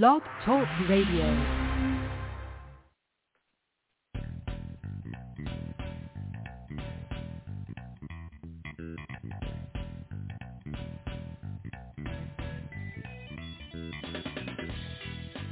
Blog Talk Radio.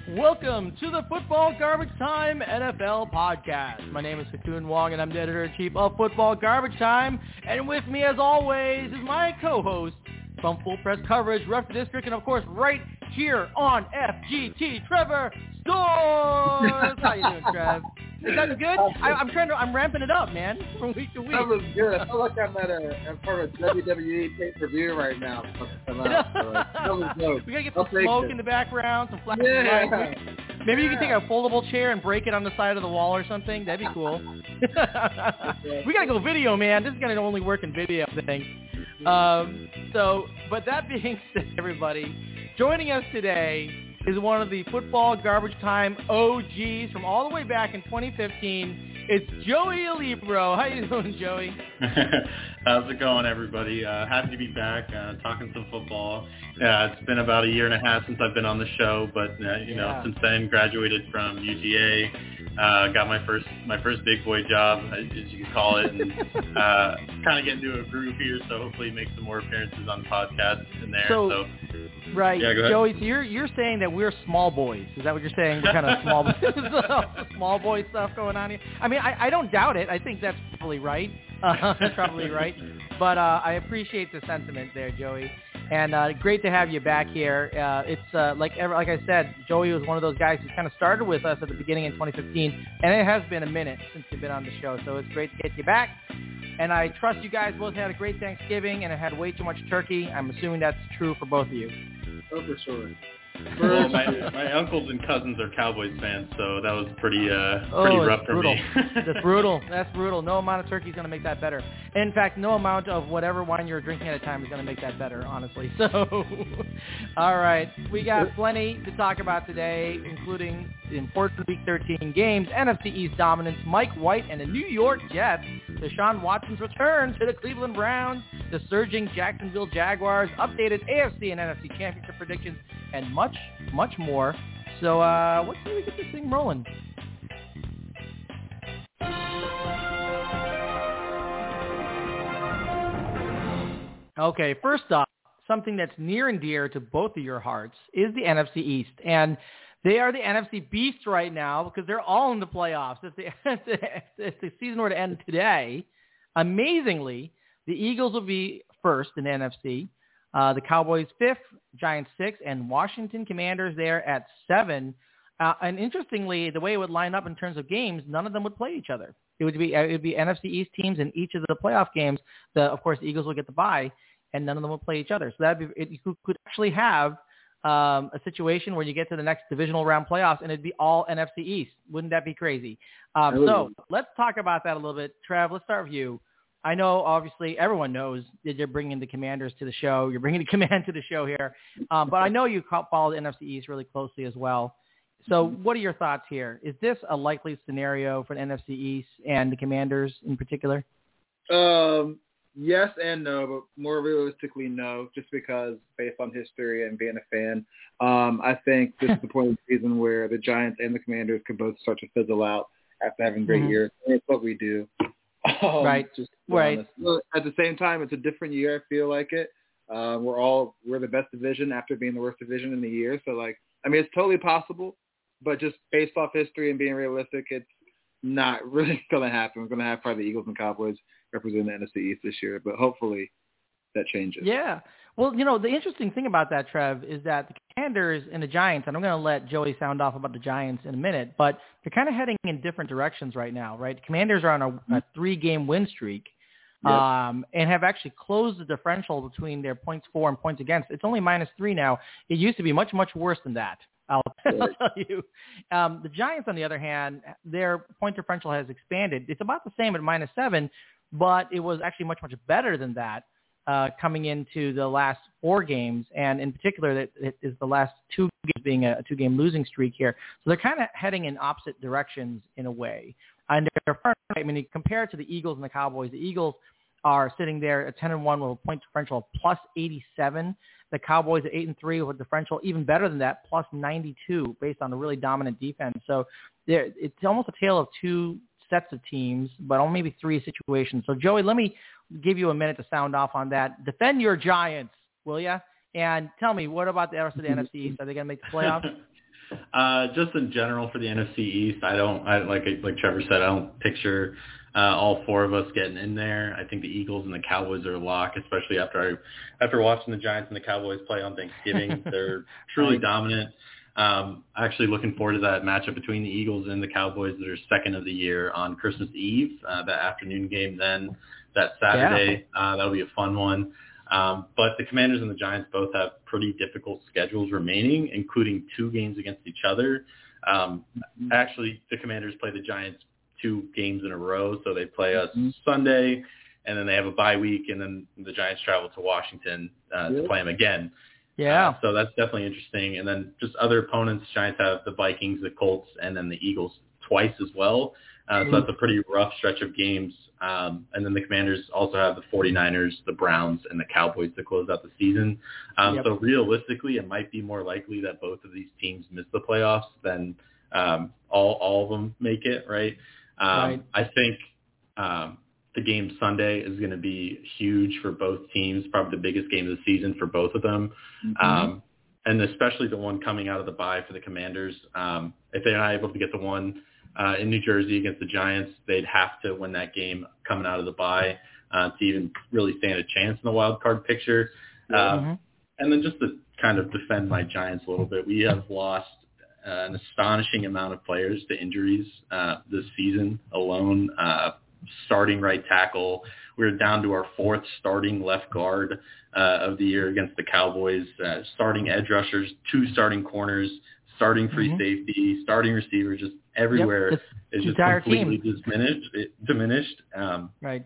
Welcome to the Football Garbage Time NFL podcast. My name is Ha Kung Wong, and I'm the editor-in-chief of Football Garbage Time. And with me, as always, is my co-host from Full Press Coverage, Ref District, and of course, right here on FGT, Trevor Stores. How you doing, Trev? Is that good? I, I'm trying to. I'm ramping it up, man, from week to week. That was good. I feel like I'm at a I'm part of WWE pay per view right now. Come out. So, like, that was dope. We gotta get some smoke it. in the background, some flashing Yeah. lights. Maybe you can take a foldable chair and break it on the side of the wall or something. That'd be cool. we gotta go video, man. This is gonna only work in video thing. Um, so, but that being said, everybody, joining us today is one of the football garbage time OGs from all the way back in 2015. It's Joey Alibro. How you doing, Joey? How's it going, everybody? Uh, happy to be back uh, talking some football. Yeah, it's been about a year and a half since I've been on the show, but uh, you know, since then, graduated from UGA, uh, got my first my first big boy job, as you could call it, and uh, kind of get into a groove here. So hopefully, make some more appearances on the podcast in there. So- So, Right, Yeah. Joey. So you're you're saying that we're small boys? Is that what you're saying? We're kind of small small boy stuff going on here. I mean, I, I don't doubt it. I think that's probably right. Uh, that's probably right. But uh, I appreciate the sentiment there, Joey. And uh, great to have you back here. Uh, it's uh, like ever, like I said, Joey was one of those guys who kind of started with us at the beginning in 2015, and it has been a minute since you've been on the show. So it's great to get you back. And I trust you guys both had a great Thanksgiving and have had way too much turkey. I'm assuming that's true for both of you. Oh, for sure. Well, my my uncles and cousins are Cowboys fans, so that was pretty uh, pretty Oh, rough for brutal. me. That's brutal. That's brutal. No amount of turkey is going to make that better. In fact, no amount of whatever wine you're drinking at a time is going to make that better, honestly. So, all right. We got plenty to talk about today, including the important Week 13 games, NFC East dominance, Mike White and the New York Jets, Deshaun Watson's return to the Cleveland Browns, the surging Jacksonville Jaguars, updated AFC and NFC championship predictions, and much, much more. So uh, let's we get this thing rolling. Okay, first off, something that's near and dear to both of your hearts is the NFC East. And they are the NFC Beast right now because they're all in the playoffs. If the, if the, season were to end today, amazingly, the Eagles will be first in the NFC, uh, the Cowboys fifth, Giants sixth, and Washington Commanders there at seven. Uh, and interestingly, the way it would line up in terms of games, none of them would play each other. It would be it would be NFC East teams in each of the playoff games. The of course the Eagles will get the bye, and none of them will play each other. So that you could actually have um, a situation where you get to the next divisional round playoffs and it'd be all NFC East. Wouldn't that be crazy? Um, so let's talk about that a little bit. Trav, let's start with you. I know obviously everyone knows that you're bringing the Commanders to the show. You're bringing the Command to the show here, um, but I know you follow the NFC East really closely as well. So what are your thoughts here? Is this a likely scenario for the NFC East and the Commanders in particular? Um, yes and no, but more realistically, no, just because based on history and being a fan, um, I think this is the point of the season where the Giants and the Commanders could both start to fizzle out after having great Mhm. years. And it's what we do. Um, Right. Just Right. honest. At the same time, it's a different year. I feel like it. Uh, we're all we're the best division after being the worst division in the year. So like, I mean, it's totally possible, but just based off history and being realistic, it's not really going to happen. We're going to have probably the Eagles and Cowboys represent the NFC East this year, but hopefully that changes. Yeah. Well, you know, the interesting thing about that, Trev, is that the Commanders and the Giants, and I'm going to let Joey sound off about the Giants in a minute, but they're kind of heading in different directions right now, right? The Commanders are on a, a three-game win streak Yep. um, and have actually closed the differential between their points for and points against. It's only minus three now. It used to be much, much worse than that. I'll, I'll tell you. Um, the Giants, on the other hand, their point differential has expanded. It's about the same at minus seven, but it was actually much, much better than that uh, coming into the last four games, and in particular, that it is the last two games being a, two-game losing streak here. So they're kind of heading in opposite directions in a way. And they're I mean, compared to the Eagles and the Cowboys, the Eagles are sitting there at 10 and 1 with a point differential of plus 87, The Cowboys at eight and three with a differential even better than that, plus 92 based on a really dominant defense. So there, it's almost a tale of two sets of teams, but only maybe three situations. So Joey, let me give you a minute to sound off on that. Defend your Giants, will you? And tell me, what about the rest of the NFC East? Are they going to make the playoffs? Uh, just in general for the NFC East, I don't, I like like Trevor said, I don't picture uh, all four of us getting in there. I think the Eagles and the Cowboys are a lock, especially after I, after watching the Giants and the Cowboys play on Thanksgiving. They're truly dominant. Um, actually looking forward to that matchup between the Eagles and the Cowboys that are second of the year on Christmas Eve, uh, that afternoon game then that Saturday. Yeah. Uh, that'll be a fun one. Um, but the Commanders and the Giants both have pretty difficult schedules remaining, including two games against each other. Um, actually, the Commanders play the Giants two games in a row, so they play us mm-hmm. Sunday, and then they have a bye week, and then the Giants travel to Washington uh, to play them again. Yeah. Uh, so that's definitely interesting. And then just other opponents, Giants have the Vikings, the Colts, and then the Eagles twice as well. Uh, so that's a pretty rough stretch of games. Um, and then the Commanders also have the 49ers, the Browns, and the Cowboys to close out the season. Um, yep. So realistically, it might be more likely that both of these teams miss the playoffs than um, all all of them make it. Right. Um, right. I think um, the game Sunday is going to be huge for both teams. Probably the biggest game of the season for both of them. Mm-hmm. Um, and especially the one coming out of the bye for the Commanders. Um, if they're not able to get the one uh, in New Jersey against the Giants, they'd have to win that game coming out of the bye uh, to even really stand a chance in the wild card picture. Uh, mm-hmm. And then just to kind of defend my Giants a little bit, we have lost uh, an astonishing amount of players to injuries uh, this season alone. Uh, starting right tackle, we are down to our fourth starting left guard uh, of the year against the Cowboys. Uh, starting edge rushers, two starting corners, starting free mm-hmm. safety, starting receiver, just everywhere yep, is just completely team. diminished. It, diminished. Um, right.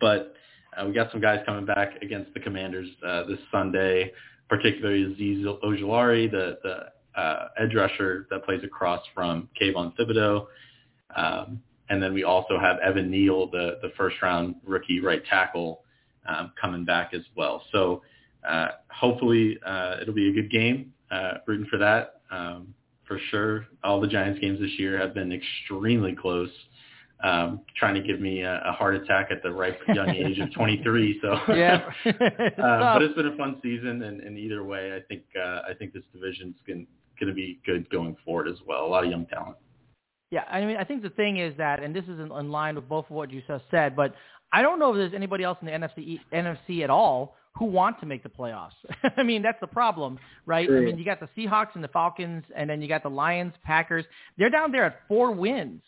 But uh, we got some guys coming back against the Commanders uh, this Sunday, particularly Azeez Ojulari, the the uh, edge rusher that plays across from Kayvon Thibodeaux. Um, and then we also have Evan Neal, the the first round rookie right tackle, um, coming back as well. So uh, hopefully uh, it'll be a good game. Uh, rooting for that um, for sure. All the Giants games this year have been extremely close. Um, trying to give me a, a heart attack at the ripe young age of 23. So yeah, uh, but it's been a fun season, and, and either way, I think uh, I think this division's going to be good going forward as well. A lot of young talent. Yeah, I mean, I think the thing is that, and this is in, in line with both of what you just said, but I don't know if there's anybody else in the NFC NFC at all who want to make the playoffs. I mean, that's the problem, right? Sure. I mean, you got the Seahawks and the Falcons, and then you got the Lions, Packers. They're down there at four wins.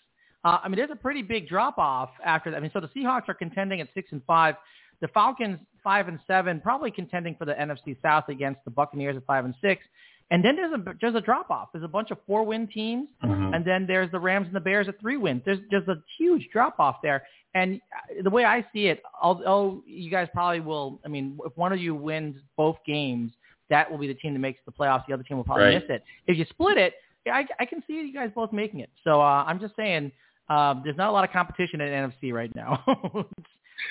Uh, I mean, there's a pretty big drop off after that. I mean, so the Seahawks are contending at six and five. The Falcons five and seven, probably contending for the NFC South against the Buccaneers at five and six. And then there's a there's a drop off. There's a bunch of four win teams, mm-hmm. and then there's the Rams and the Bears at three wins. There's just a huge drop off there. And the way I see it, although you guys probably will, I mean, if one of you wins both games, that will be the team that makes the playoffs. The other team will probably right. miss it. If you split it, I, I can see you guys both making it. So uh, I'm just saying, um, there's not a lot of competition in NFC right now.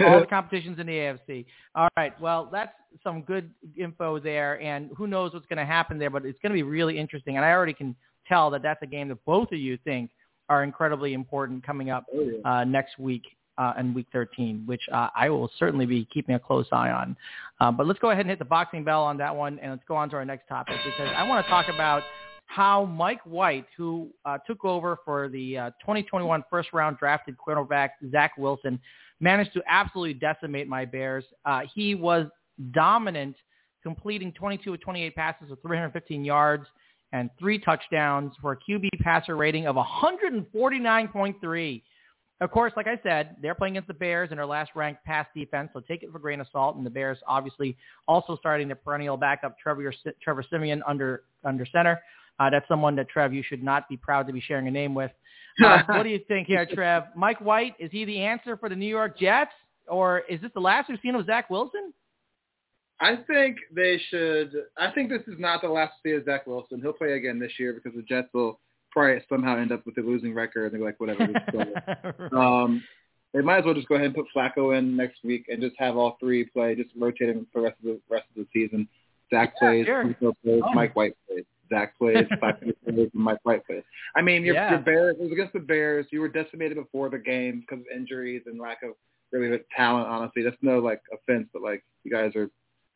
all the competitions in the AFC. All right. Well, that's some good info there, and who knows what's going to happen there, but it's going to be really interesting. And I already can tell that that's a game that both of you think are incredibly important coming up oh, uh, next week uh, and week 13, which uh, I will certainly be keeping a close eye on. Uh, but let's go ahead and hit the boxing bell on that one, and let's go on to our next topic because I want to talk about how Mike White, who uh, took over for the uh, 2021 first round drafted quarterback Zach Wilson, managed to absolutely decimate my Bears. Uh, he was dominant, completing 22 of 28 passes with 315 yards and three touchdowns for a QB passer rating of 149.3. Of course, like I said, they're playing against the Bears in their last ranked pass defense, so take it for a grain of salt. And the Bears obviously also starting the perennial backup Trevor, Trevor Siemian under under center. Uh, that's someone that Trev you should not be proud to be sharing a name with. Uh, what do you think here, Trev? Mike White is he the answer for the New York Jets, or is this the last we've seen of Zach Wilson? I think they should. I think this is not the last to see of Zach Wilson. He'll play again this year because the Jets will probably somehow end up with a losing record and they're like, whatever. um, they might as well just go ahead and put Flacco in next week and just have all three play, just rotate him for the rest of the rest of the season. Zach Yeah, plays, sure. Plays, Oh. Mike White plays. Zach plays, Flacco plays, Mike White plays. I mean, your, Yeah. your Bears, it was against the Bears. You were decimated before the game because of injuries and lack of really talent, honestly. That's no, like, offense, but, like, you guys are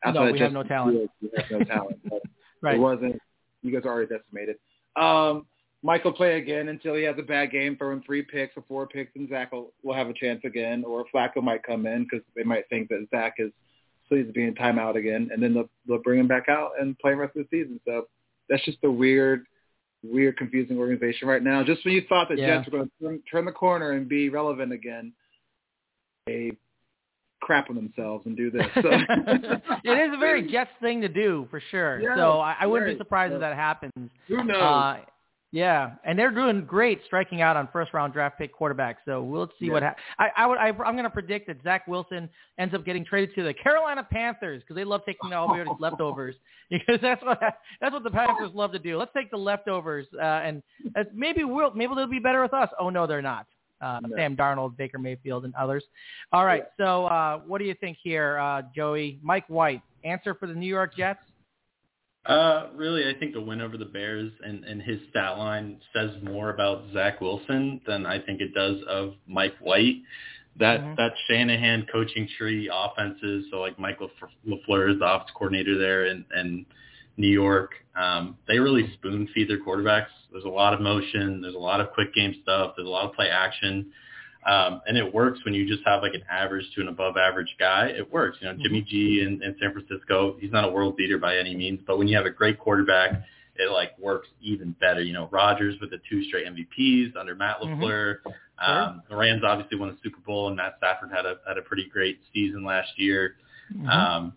outside No, we have no talent. You have no talent. Right. It wasn't. You guys are already decimated. Um, Mike will play again until he has a bad game, throwing three picks or four picks, and Zach will, will have a chance again. Or Flacco might come in because they might think that Zach is so he's being timeout again, and then they'll, they'll bring him back out and play the rest of the season. So that's just a weird, weird, confusing organization right now. Just when you thought that Yeah. Jets were going to turn, turn the corner and be relevant again, they crap on themselves and do this. So. it is a very Jets thing to do for sure. Yeah, so I, I wouldn't right. be surprised if that happens. Who knows? Uh, yeah, and they're doing great striking out on first round draft pick quarterbacks. So we'll see what happens. I, I would. I, I'm going to predict that Zach Wilson ends up getting traded to the Carolina Panthers because they love taking all the leftovers. Because that's what that's what the Panthers love to do. Let's take the leftovers uh, and uh, maybe we'll maybe they'll be better with us. Oh no, they're not. Uh, No. Sam Darnold, Baker Mayfield, and others. All right. So uh, what do you think here, uh, Joey? Mike White, answer for the New York Jets. Uh, really, I think the win over the Bears and, and his stat line says more about Zach Wilson than I think it does of Mike White. That Mhm. that Shanahan coaching tree offenses, so like Michael Lafleur is the offense coordinator there in, in New York. Um, they really spoon feed their quarterbacks. There's a lot of motion. There's a lot of quick game stuff. There's a lot of play action. Um, and it works when you just have like an average to an above average guy. It works. You know, Jimmy G in, in San Francisco, he's not a world beater by any means, but when you have a great quarterback, it like works even better. You know, Rodgers with the two straight MVPs under Matt Mhm. LaFleur. Um, the Rams obviously won the Super Bowl, and Matt Stafford had a had a pretty great season last year. Mm-hmm. Um,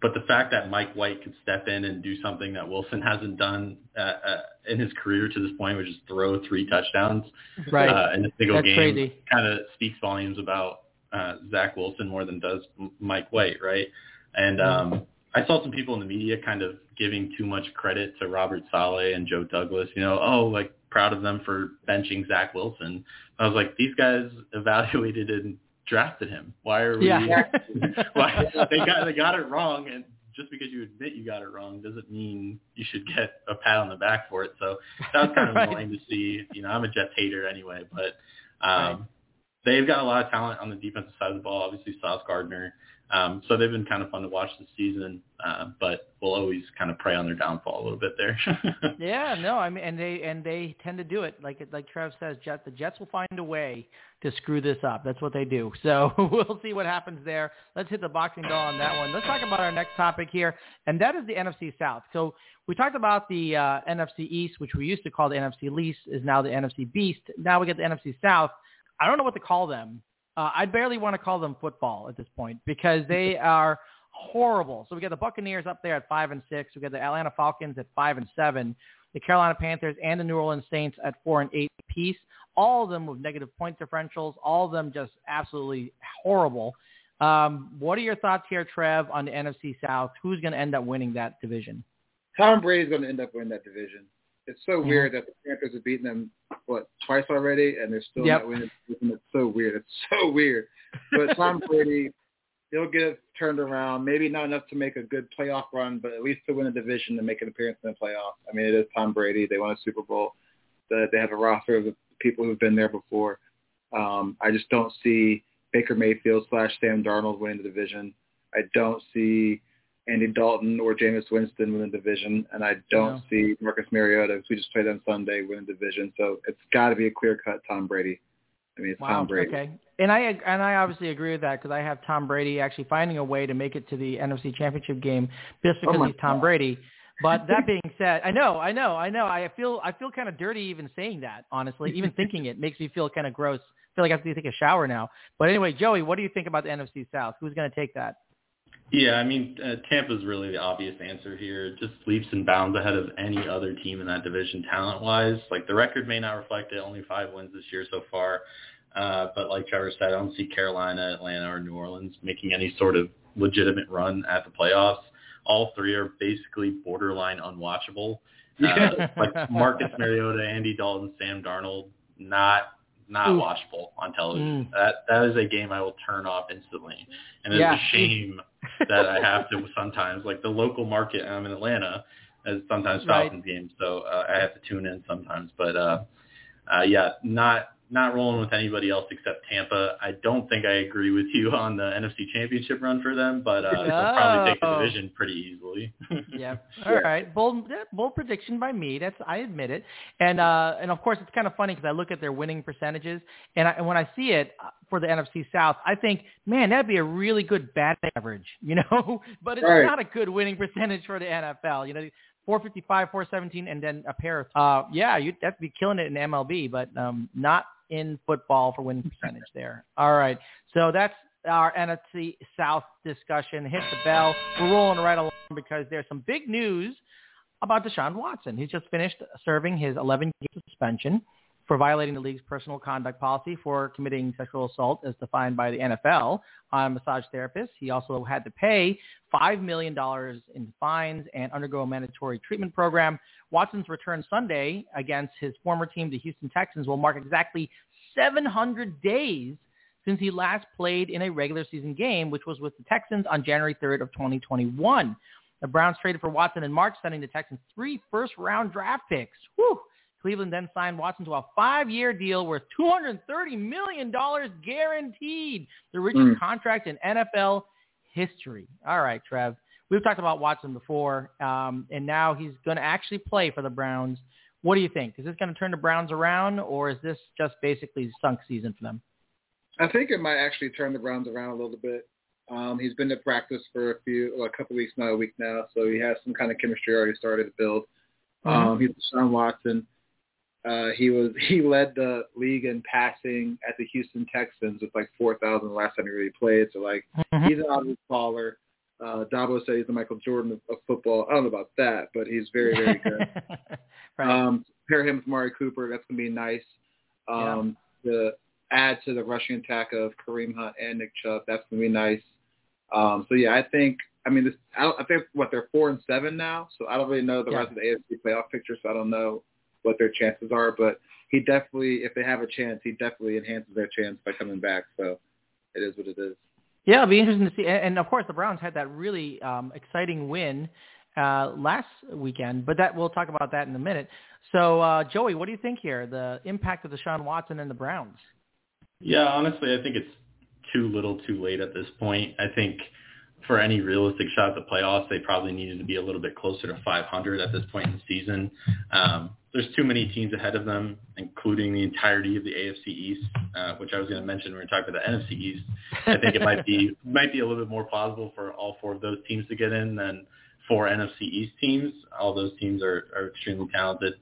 but the fact that Mike White could step in and do something that Wilson hasn't done uh, uh, in his career to this point, which is throw three touchdowns Right. uh, in a single That's game, kind of speaks volumes about uh, Zach Wilson more than does Mike White, right? And um, I saw some people in the media kind of giving too much credit to Robert Saleh and Joe Douglas. You know, oh, like proud of them for benching Zach Wilson. I was like, these guys evaluated and drafted him. Why are we? yeah. Why they got they got it wrong, and just because you admit you got it wrong doesn't mean you should get a pat on the back for it. So that was kind of Right. annoying to see. You know, I'm a Jets hater anyway, but Right. um, they've got a lot of talent on the defensive side of the ball. Obviously, Sauce Gardner. Um, so they've been kind of fun to watch this season, uh, but we'll always kind of prey on their downfall a little bit there. Yeah, no, I mean, and they and they tend to do it like like Trev says. Jet the Jets will find a way to screw this up. That's what they do. So we'll see what happens there. Let's hit the boxing bell on that one. Let's talk about our next topic here, and that is the NFC South. So we talked about the uh, NFC East, which we used to call the NFC Least, is now the NFC Beast. Now we get the NFC South. I don't know what to call them. Uh, I barely want to call them football at this point because they are horrible. So we got the Buccaneers up there at five and six. We got the Atlanta Falcons at five and seven. The Carolina Panthers and the New Orleans Saints at four and eight apiece. All of them with negative point differentials. All of them just absolutely horrible. Um, what are your thoughts here, Trev, on the NFC South? Who's going to end up winning that division? Tom Brady's going to end up winning that division. It's so Mhm. weird that the Panthers have beaten them what twice already, and they're still Yep. not winning. It's so weird. It's so weird. But Tom Brady, he'll get it turned around. Maybe not enough to make a good playoff run, but at least to win a division and make an appearance in the playoffs. I mean, it is Tom Brady. They won a Super Bowl. The, they have a roster of people who've been there before. Um, I just don't see Baker Mayfield slash Sam Darnold winning the division. I don't see Andy Dalton or Jameis Winston win the division, and I don't No. see Marcus Mariota, who we just played on Sunday, win the division. So it's got to be a clear cut Tom Brady. I mean, it's Wow. Tom Brady. Okay. And I and I obviously agree with that because I have Tom Brady actually finding a way to make it to the NFC Championship game just oh because Oh he's Tom God. Brady. But that being said, I know, I know, I know. I feel I feel kind of dirty even saying that. Honestly, even thinking it makes me feel kind of gross. I feel like I have to take a shower now. But anyway, Joey, what do you think about the NFC South? Who's going to take that? Yeah, I mean, uh, Tampa's really the obvious answer here. Just leaps and bounds ahead of any other team in that division talent-wise. Like the record may not reflect it, only five wins this year so far. Uh, but like Trevor said, I don't see Carolina, Atlanta, or New Orleans making any sort of legitimate run at the playoffs. All three are basically borderline unwatchable. Uh, like Marcus Mariota, Andy Dalton, Sam Darnold, not not Oof. watchable on television. Mm. That that is a game I will turn off instantly, and it's Yeah. a shame that I have to sometimes. Like the local market, I'm in Atlanta, as sometimes Right. Falcons games, so uh, I have to tune in sometimes. But uh, uh, yeah, not not rolling with anybody else except Tampa. I don't think I agree with you on the NFC Championship run for them, but uh, they'll probably take the division pretty easily. yeah. All right. Bold, yeah, bold prediction by me. That's I admit it. And uh, and of course it's kind of funny because I look at their winning percentages, and, I, and when I see it uh, for the NFC South, I think, man, that'd be a really good batting average, you know. but it's Right. not a good winning percentage for the NFL. You know, 455, 417, and then a pair of uh, yeah, you'd have to be killing it in MLB, but um, not in football for winning percentage there. All right. So that's our NFC South discussion. Hit the bell. We're rolling right along because there's some big news about Deshaun Watson. He's just finished serving his 11-game suspension for violating the league's personal conduct policy for committing sexual assault as defined by the NFL on a massage therapist. He also had to pay $5 million in fines and undergo a mandatory treatment program. Watson's return Sunday against his former team, the Houston Texans, will mark exactly 700 days since he last played in a regular season game, which was with the Texans on January 3rd of 2021. The Browns traded for Watson in March, sending the Texans three first-round draft picks. Whew. Cleveland then signed Watson to a five-year deal worth $230 million guaranteed, the richest Mm. contract in NFL history. All right, Trev. We've talked about Watson before, um, and now he's going to actually play for the Browns. What do you think? Is this going to turn the Browns around, or is this just basically sunk season for them? I think it might actually turn the Browns around a little bit. Um, he's been to practice for a few, well, a couple weeks now, a week now, so he has some kind of chemistry already started to build. Um, he's Deshaun Watson. Uh, he was he led the league in passing at the Houston Texans with like four thousand last time he really played. So like Mhm. he's an obvious baller. Uh, Dabo said he's the Michael Jordan of, of football. I don't know about that, but he's very very good. right. Um, pair him with Amari Cooper. That's gonna be nice. Um, To add to the rushing attack of Kareem Hunt and Nick Chubb, that's gonna be nice. Um, so yeah, I think. I mean, this. I, I think what they're four and seven now, so I don't really know the Yeah. rest of the AFC playoff picture, so I don't know what their chances are. But he definitely, if they have a chance, he definitely enhances their chance by coming back. So it is what it is. Yeah, it'll be interesting to see. And and of course, the Browns had that really um, exciting win uh, last weekend, but that we'll talk about that in a minute. So, uh, Joey, what do you think here? The impact of Deshaun Watson and the Browns. Yeah, honestly, I think it's too little too late at this point. I think for any realistic shot at the playoffs, they probably needed to be a little bit closer to 500 at this point in the season. Um, there's too many teams ahead of them, including the entirety of the AFC East, uh, which I was going to mention when we were talking about the NFC East. I think it might be might be a little bit more plausible for all four of those teams to get in than four NFC East teams. All those teams are, are extremely talented.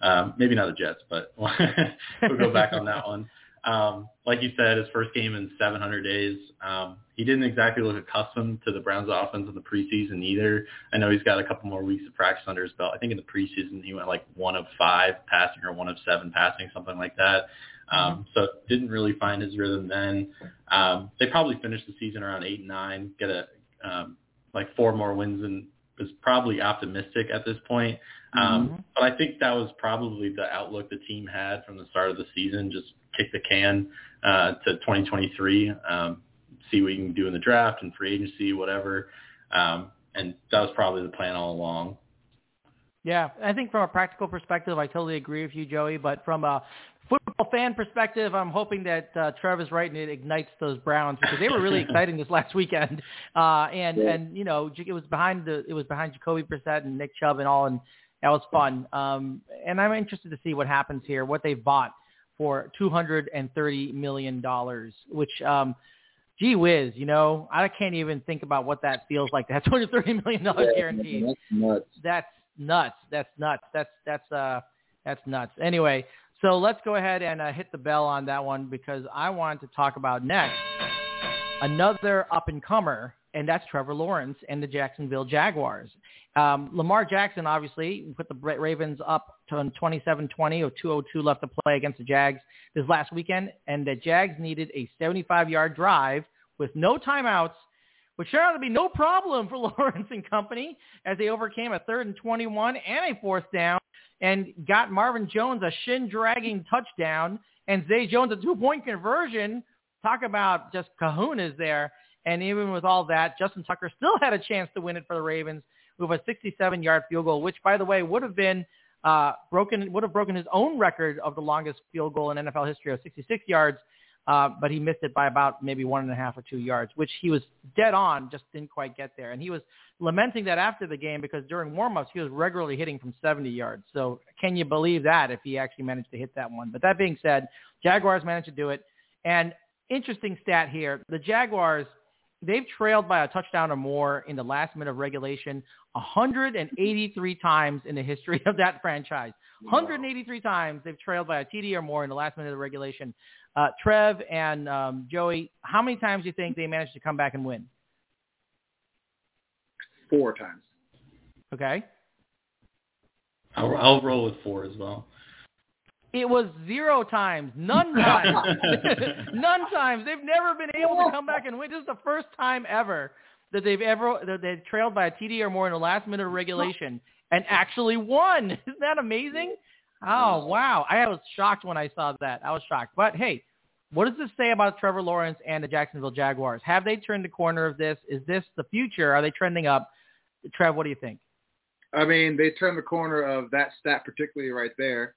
Um, maybe not the Jets, but we'll go back on that one. Um, like you said, his first game in 700 days. Um, he didn't exactly look accustomed to the Browns' offense in the preseason either. I know he's got a couple more weeks of practice under his belt. I think in the preseason he went like one of five passing or one of seven passing, something like that. Um, so didn't really find his rhythm then. Um, they probably finished the season around eight and nine, get a um, like four more wins, and is probably optimistic at this point. Um, Mhm. But I think that was probably the outlook the team had from the start of the season. Just kick the can uh, to 2023, um, see what you can do in the draft and free agency, whatever. Um, and that was probably the plan all along. Yeah, I think from a practical perspective, I totally agree with you, Joey. But from a football fan perspective, I'm hoping that uh, Trev is right and it ignites those Browns because they were really exciting this last weekend. Uh, and Yeah. and you know it was behind the it was behind Jacoby Brissett and Nick Chubb and all, and that was fun. Um, and I'm interested to see what happens here, what they bought for 230 million dollars, which. Um, Gee whiz, you know, I can't even think about what that feels like. That's 230 million dollars Yeah, guaranteed That's nuts. that's nuts. That's nuts. That's that's uh that's nuts. Anyway, so let's go ahead and uh, hit the bell on that one because I want to talk about next another up and comer, and that's Trevor Lawrence and the Jacksonville Jaguars. Um, Lamar Jackson obviously put the Ra- Ravens up to 27-20 or 2:02 left to play against the Jags this last weekend, and the Jags needed a 75-yard drive with no timeouts which turned out to be no problem for Lawrence and company as they overcame a third and 21 and a fourth down and got Marvin Jones a shin-dragging touchdown and Zay Jones a two-point conversion. Talk about just kahunas there. And even with all that, Justin Tucker still had a chance to win it for the Ravens with a 67-yard field goal, which, by the way, would have been uh, broken would have broken his own record of the longest field goal in NFL history of 66 yards. Uh, but he missed it by about maybe one and a half or two yards, which he was dead on, just didn't quite get there. And he was lamenting that after the game because during warmups he was regularly hitting from 70 yards. So can you believe that if he actually managed to hit that one? But that being said, Jaguars managed to do it. And interesting stat here, the Jaguars – they've trailed by a touchdown or more in the last minute of regulation 183 times in the history of that franchise. 183 times they've trailed by a TD or more in the last minute of regulation. Uh, Trev and um, Joey, how many times do you think they managed to come back and win? Four times. Okay. I'll, I'll roll with four as well. It was zero times, none times, none times. They've never been able to come back and win. This is the first time ever that they've ever that they've trailed by a TD or more in the last minute of regulation and actually won. Isn't that amazing? Oh wow! I was shocked when I saw that. I was shocked. But hey, what does this say about Trevor Lawrence and the Jacksonville Jaguars? Have they turned the corner of this? Is this the future? Are they trending up? Trev, what do you think? I mean, they turned the corner of that stat particularly right there.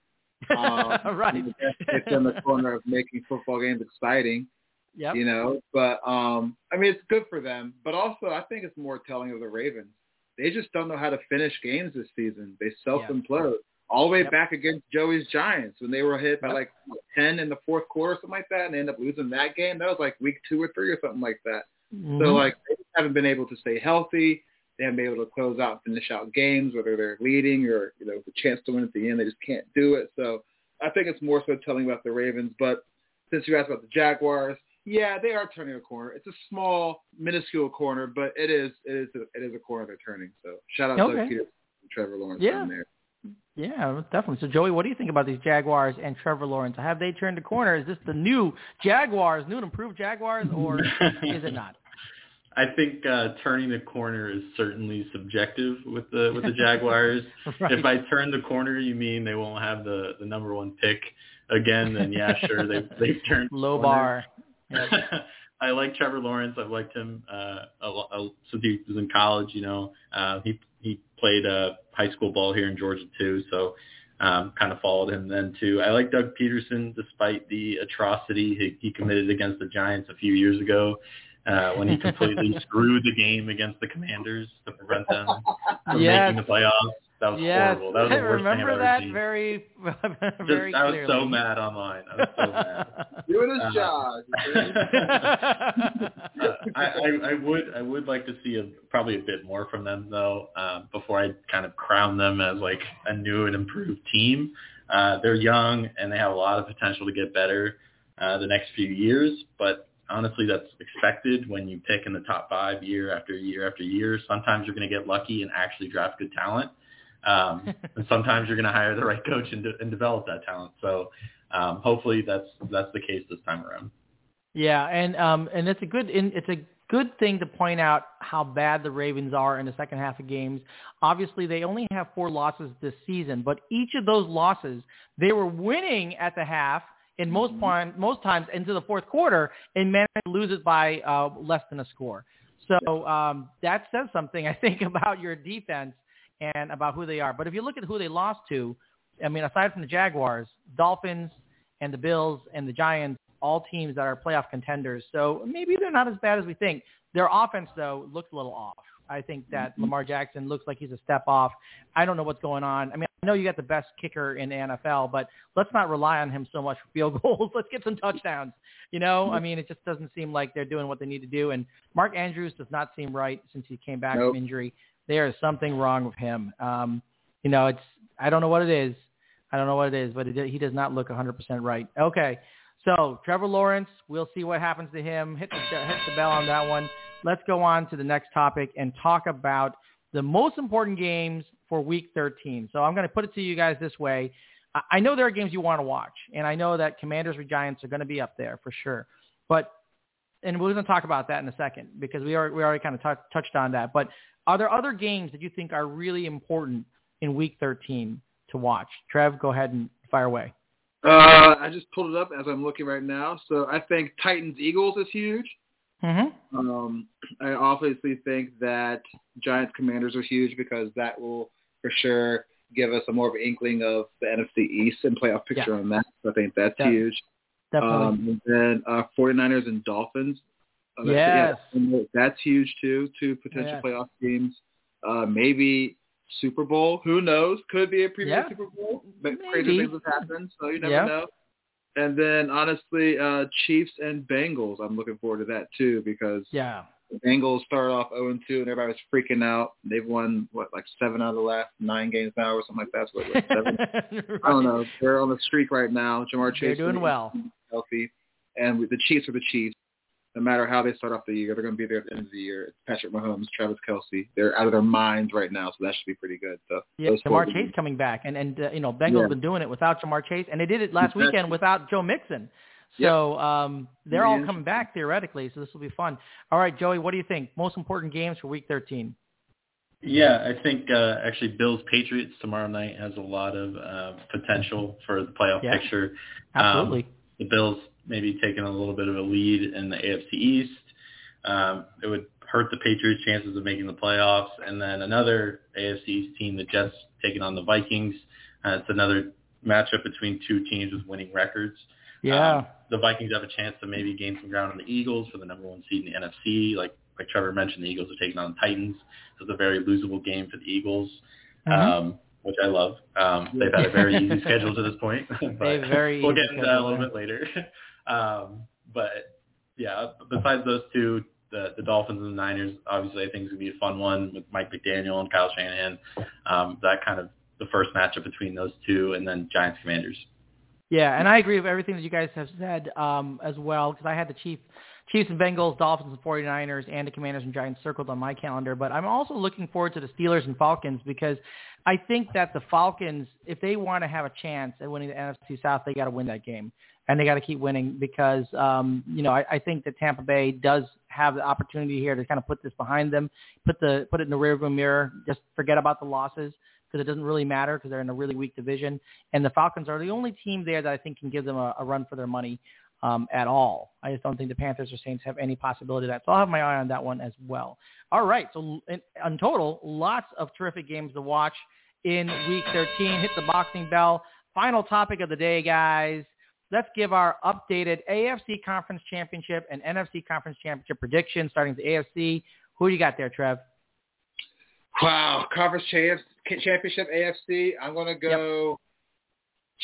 Um, right. It's in the corner of making football games exciting. Yeah. You know, but um, I mean, it's good for them. But also, I think it's more telling of the Ravens. They just don't know how to finish games this season. They self-implode. Yep. All the way yep. back against Joey's Giants when they were hit by yep. like 10 in the fourth quarter, or something like that, and they end up losing that game. That was like week two or three or something like that. Mm-hmm. So like they haven't been able to stay healthy. They haven't been able to close out, finish out games, whether they're leading or you know the chance to win at the end. They just can't do it. So I think it's more so telling about the Ravens. But since you asked about the Jaguars, yeah, they are turning a corner. It's a small, minuscule corner, but it is it is a, it is a corner they're turning. So shout out okay. to Peter and Trevor Lawrence yeah. there. Yeah, definitely. So, Joey, what do you think about these Jaguars and Trevor Lawrence? Have they turned the corner? Is this the new Jaguars, new and improved Jaguars, or is it not? I think uh, turning the corner is certainly subjective with the with the Jaguars. right. If I turn the corner, you mean they won't have the the number one pick again? Then yeah, sure they've they've turned low bar. Yep. I like Trevor Lawrence. I've liked him uh, a, a, since he was in college. You know, uh, he he played uh, high school ball here in Georgia too, so um, kind of followed him then too. I like Doug Pederson despite the atrocity he, he committed against the Giants a few years ago uh, when he completely screwed the game against the Commanders to prevent them from yes. making the playoffs. That was yes. horrible. That was the worst I remember thing I've that ever seen. very, Just, I was so mad online. I was so mad. Doing his Uh, job. Uh, I, I, I would I would like to see a, probably a bit more from them though um, before I kind of crown them as like a new and improved team. Uh, they're young and they have a lot of potential to get better uh, the next few years, but honestly that's expected when you pick in the top five year after year after year. Sometimes you're going to get lucky and actually draft good talent. Um, and sometimes you're going to hire the right coach and, de- and develop that talent. So um, hopefully that's that's the case this time around. Yeah, and um, and it's a good it's a good thing to point out how bad the Ravens are in the second half of games. Obviously, they only have four losses this season, but each of those losses they were winning at the half in most Mm-hmm. point, most times into the fourth quarter and managed to lose it by uh, less than a score. So um, that says something, I think, about your defense and about who they are. But if you look at who they lost to, I mean, aside from the Jaguars, Dolphins and the Bills and the Giants, all teams that are playoff contenders. So maybe they're not as bad as we think. Their offense, though, looks a little off. I think that Lamar Jackson looks like he's a step off. I don't know what's going on. I mean, know you got the best kicker in the NFL, but let's not rely on him so much for field goals. let's get some touchdowns. You know, I mean, it just doesn't seem like they're doing what they need to do. And Mark Andrews does not seem right since he came back Nope. from injury. There is something wrong with him. Um, you know, it's I don't know what it is. I don't know what it is, but it, he does not look 100% right. Okay, so Trevor Lawrence, we'll see what happens to him. Hit the hit the bell on that one. Let's go on to the next topic and talk about the most important games for Week 13. So I'm going to put it to you guys this way. I- know there are games you want to watch, and I know that Commanders or Giants are going to be up there for sure. But and we're going to talk about that in a second because we already, we already kind of tou- touched on that. But are there other games that you think are really important in Week 13 to to watch? Trev, go ahead and fire away. Uh, I just pulled it up as I'm looking right now. So I think Titans Eagles is huge. Mm-hmm. Um, I obviously think that Giants Commanders are huge because that will for sure give us a more of an inkling of the NFC East and playoff picture Yeah. on that. So I think that's huge. Definitely. Um, and then uh, 49ers and Dolphins. Uh, that's- Yes. yeah, that's huge too. Two potential Yes. playoff teams. Uh, maybe Super Bowl. Who knows? Could be a premier Yeah. Super Bowl. But Maybe. crazy things have happened, so you never know. And then honestly, uh, Chiefs and Bengals. I'm looking forward to that too because yeah. the Bengals started off 0 and 2, and everybody was freaking out. They've won what like seven out of the last nine games now, or something like that. So what, seven? I don't know. They're on the streak right now. Ja'Marr Chase They're doing well. healthy, and the Chiefs are the Chiefs. No matter how they start off the year, they're going to be there at the end of the year. It's Patrick Mahomes, Travis Kelce. They're out of their minds right now, so that should be pretty good. So Yeah, Ja'Marr Chase coming back, and and uh, you know Bengals Yeah. been doing it without Ja'Marr Chase, and they did it last Exactly. weekend without Joe Mixon. Yep. So um, they're all coming back theoretically, so this will be fun. All right, Joey, what do you think? Most important games for Week 13? Yeah, I think uh, actually Bills Patriots tomorrow night has a lot of uh, potential for the playoff Yeah. picture. Absolutely. Um, the Bills maybe taking a little bit of a lead in the AFC East. Um, it would hurt the Patriots' chances of making the playoffs. And then another AFC East team, the Jets, taking on the Vikings. Uh, it's another matchup between two teams with winning records. yeah. Um, the Vikings have a chance to maybe gain some ground on the Eagles for the number one seed in the NFC. Like like Trevor mentioned, the Eagles are taking on the Titans. So it's a very losable game for the Eagles, Mhm. um, which I love. Um, they've had a very easy schedule to this point. but They very we'll get into that a little bit later. Um, but yeah, besides those two, the, the Dolphins and the Niners, obviously I think it's going to be a fun one with Mike McDaniel and Kyle Shanahan. Um, that kind of the first matchup between those two and then Giants Commanders. Yeah, and I agree with everything that you guys have said um, as well because I had the Chiefs, Chiefs and Bengals, Dolphins and 49ers, and the Commanders and Giants circled on my calendar. But I'm also looking forward to the Steelers and Falcons because I think that the Falcons, if they want to have a chance at winning the NFC South, they got to win that game. And they got to keep winning because, um, you know, I, I think that Tampa Bay does have the opportunity here to kind of put this behind them, put the put it in the rearview mirror, just forget about the losses because it doesn't really matter because they're in a really weak division. And the Falcons are the only team there that I think can give them a, a run for their money um, at all. I just don't think the Panthers or Saints have any possibility of that. So I'll have my eye on that one as well. All right. So in, in total, lots of terrific games to watch in Week 13. Hit the boxing bell. Final topic of the day, guys. Let's give our updated AFC Conference Championship and NFC Conference Championship predictions, starting with AFC. Who do you got there, Trev? Wow, conference championship AFC. I'm gonna go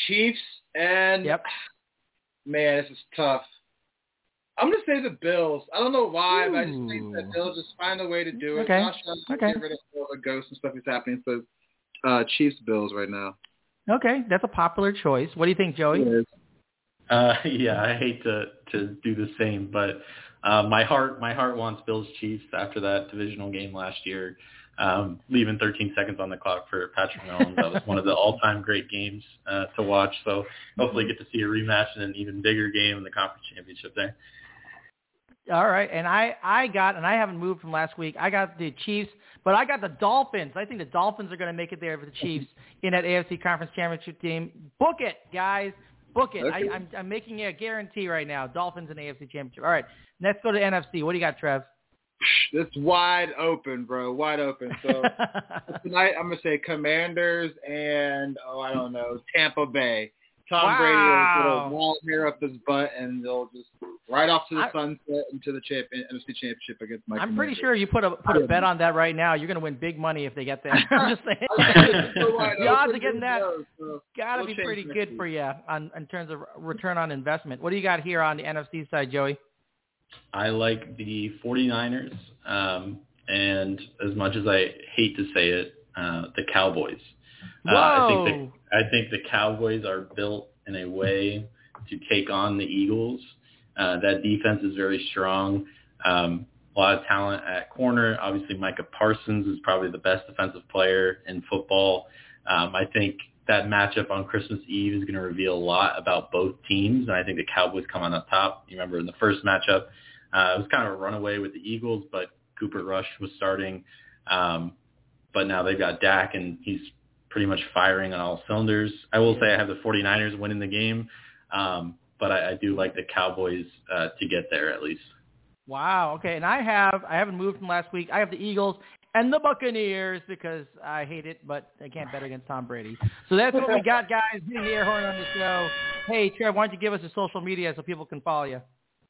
Chiefs and Yep. man, this is tough. I'm gonna say the Bills. I don't know why, but I just think Ooh. that they'll just find a way to do it. Okay. Josh Okay. get rid of all the ghosts and stuff that's happening. So uh, Chiefs Bills right now. Okay, that's a popular choice. What do you think, Joey? Uh, yeah, I hate to to do the same, but uh, my heart my heart wants Bills Chiefs after that divisional game last year, um, leaving 13 seconds on the clock for Patrick Mahomes. That was one of the all-time great games uh, to watch. So hopefully get to see a rematch in an even bigger game in the conference championship there. All right, and I I got and I haven't moved from last week. I got the Chiefs, but I got the Dolphins. I think the Dolphins are going to make it there for the Chiefs in that AFC Conference Championship team. Book it, guys. Book it. Okay. I, I'm I'm making it a guarantee right now. Dolphins in the AFC Championship. All right, let's go to NFC. What do you got, Trev? It's wide open, bro. Wide open. So tonight I'm gonna say Commanders and oh I don't know Tampa Bay. Tom Wow. Brady will get a wall hair up his butt and they'll just right off to the I- sunset into the champion NFC championship against my. I'm pretty sure you put a put a bet on that right now. You're going to win big money if they get there. I'm just saying. It's the odds of getting that knows? So got to we'll be pretty good week. for you on in terms of return on investment. What do you got here on the NFC side, Joey? I like the 49ers, um, and as much as I hate to say it, uh, the Cowboys. Uh, I think the I think the Cowboys are built in a way to take on the Eagles. Uh, that defense is very strong. Um, a lot of talent at corner. Obviously, Micah Parsons is probably the best defensive player in football. Um, I think that matchup on Christmas Eve is going to reveal a lot about both teams, and I think the Cowboys come on up top. You remember in the first matchup, uh, it was kind of a runaway with the Eagles, but Cooper Rush was starting. Um, but now they've got Dak, and he's pretty much firing on all cylinders. I will say I have the 49ers winning the game, um, but I, I do like the Cowboys uh, to get there at least. Wow. Okay. And I have I haven't moved from last week. I have the Eagles and the Buccaneers because I hate it, but I can't bet against Tom Brady. So that's what we got, guys. Hitting the air horn on the show. Hey, Trev, why don't you give us your social media so people can follow you?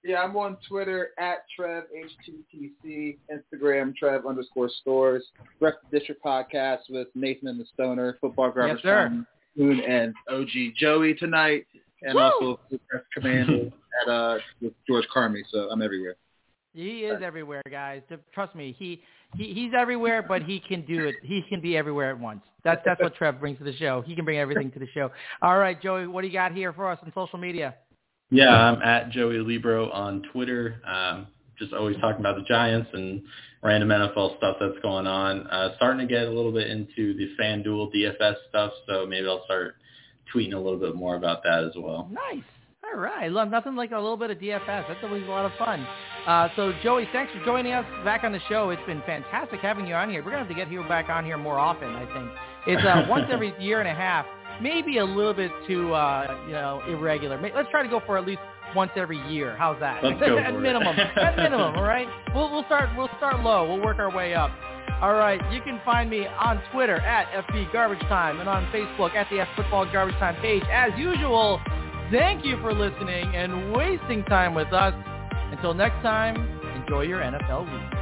Yeah, I'm on Twitter at Trev HTTC, Instagram Trev underscore stores, Rest District podcast with Nathan and the Stoner, football garbage Yes, sir. Moon and OG Joey tonight, and Woo! also Press Command at uh with George Carmi. So I'm everywhere. He is everywhere, guys. Trust me, he, he he's everywhere, but he can do it. He can be everywhere at once. That's that's what Trev brings to the show. He can bring everything to the show. All right, Joey, what do you got here for us on social media? Yeah, I'm at Joey Alibro on Twitter. Um, just always talking about the Giants and random NFL stuff that's going on. Uh, starting to get a little bit into the FanDuel DFS stuff, so maybe I'll start tweeting a little bit more about that as well. Nice. All right. Love nothing like a little bit of DFS. That's always a lot of fun. Uh, so, Joey, thanks for joining us back on the show. It's been fantastic having you on here. We're going to have to get you back on here more often, I think. It's uh, once every year and a half, maybe a little bit too, uh, you know, irregular. Let's try to go for at least once every year. How's that? Let's go at minimum. at minimum, all right? We'll, we'll start we'll start low. We'll work our way up. All right, you can find me on Twitter at FB Garbage Time and on Facebook at the F Football Garbage Time page. As usual, thank you for listening and wasting time with us. Until next time, enjoy your NFL week.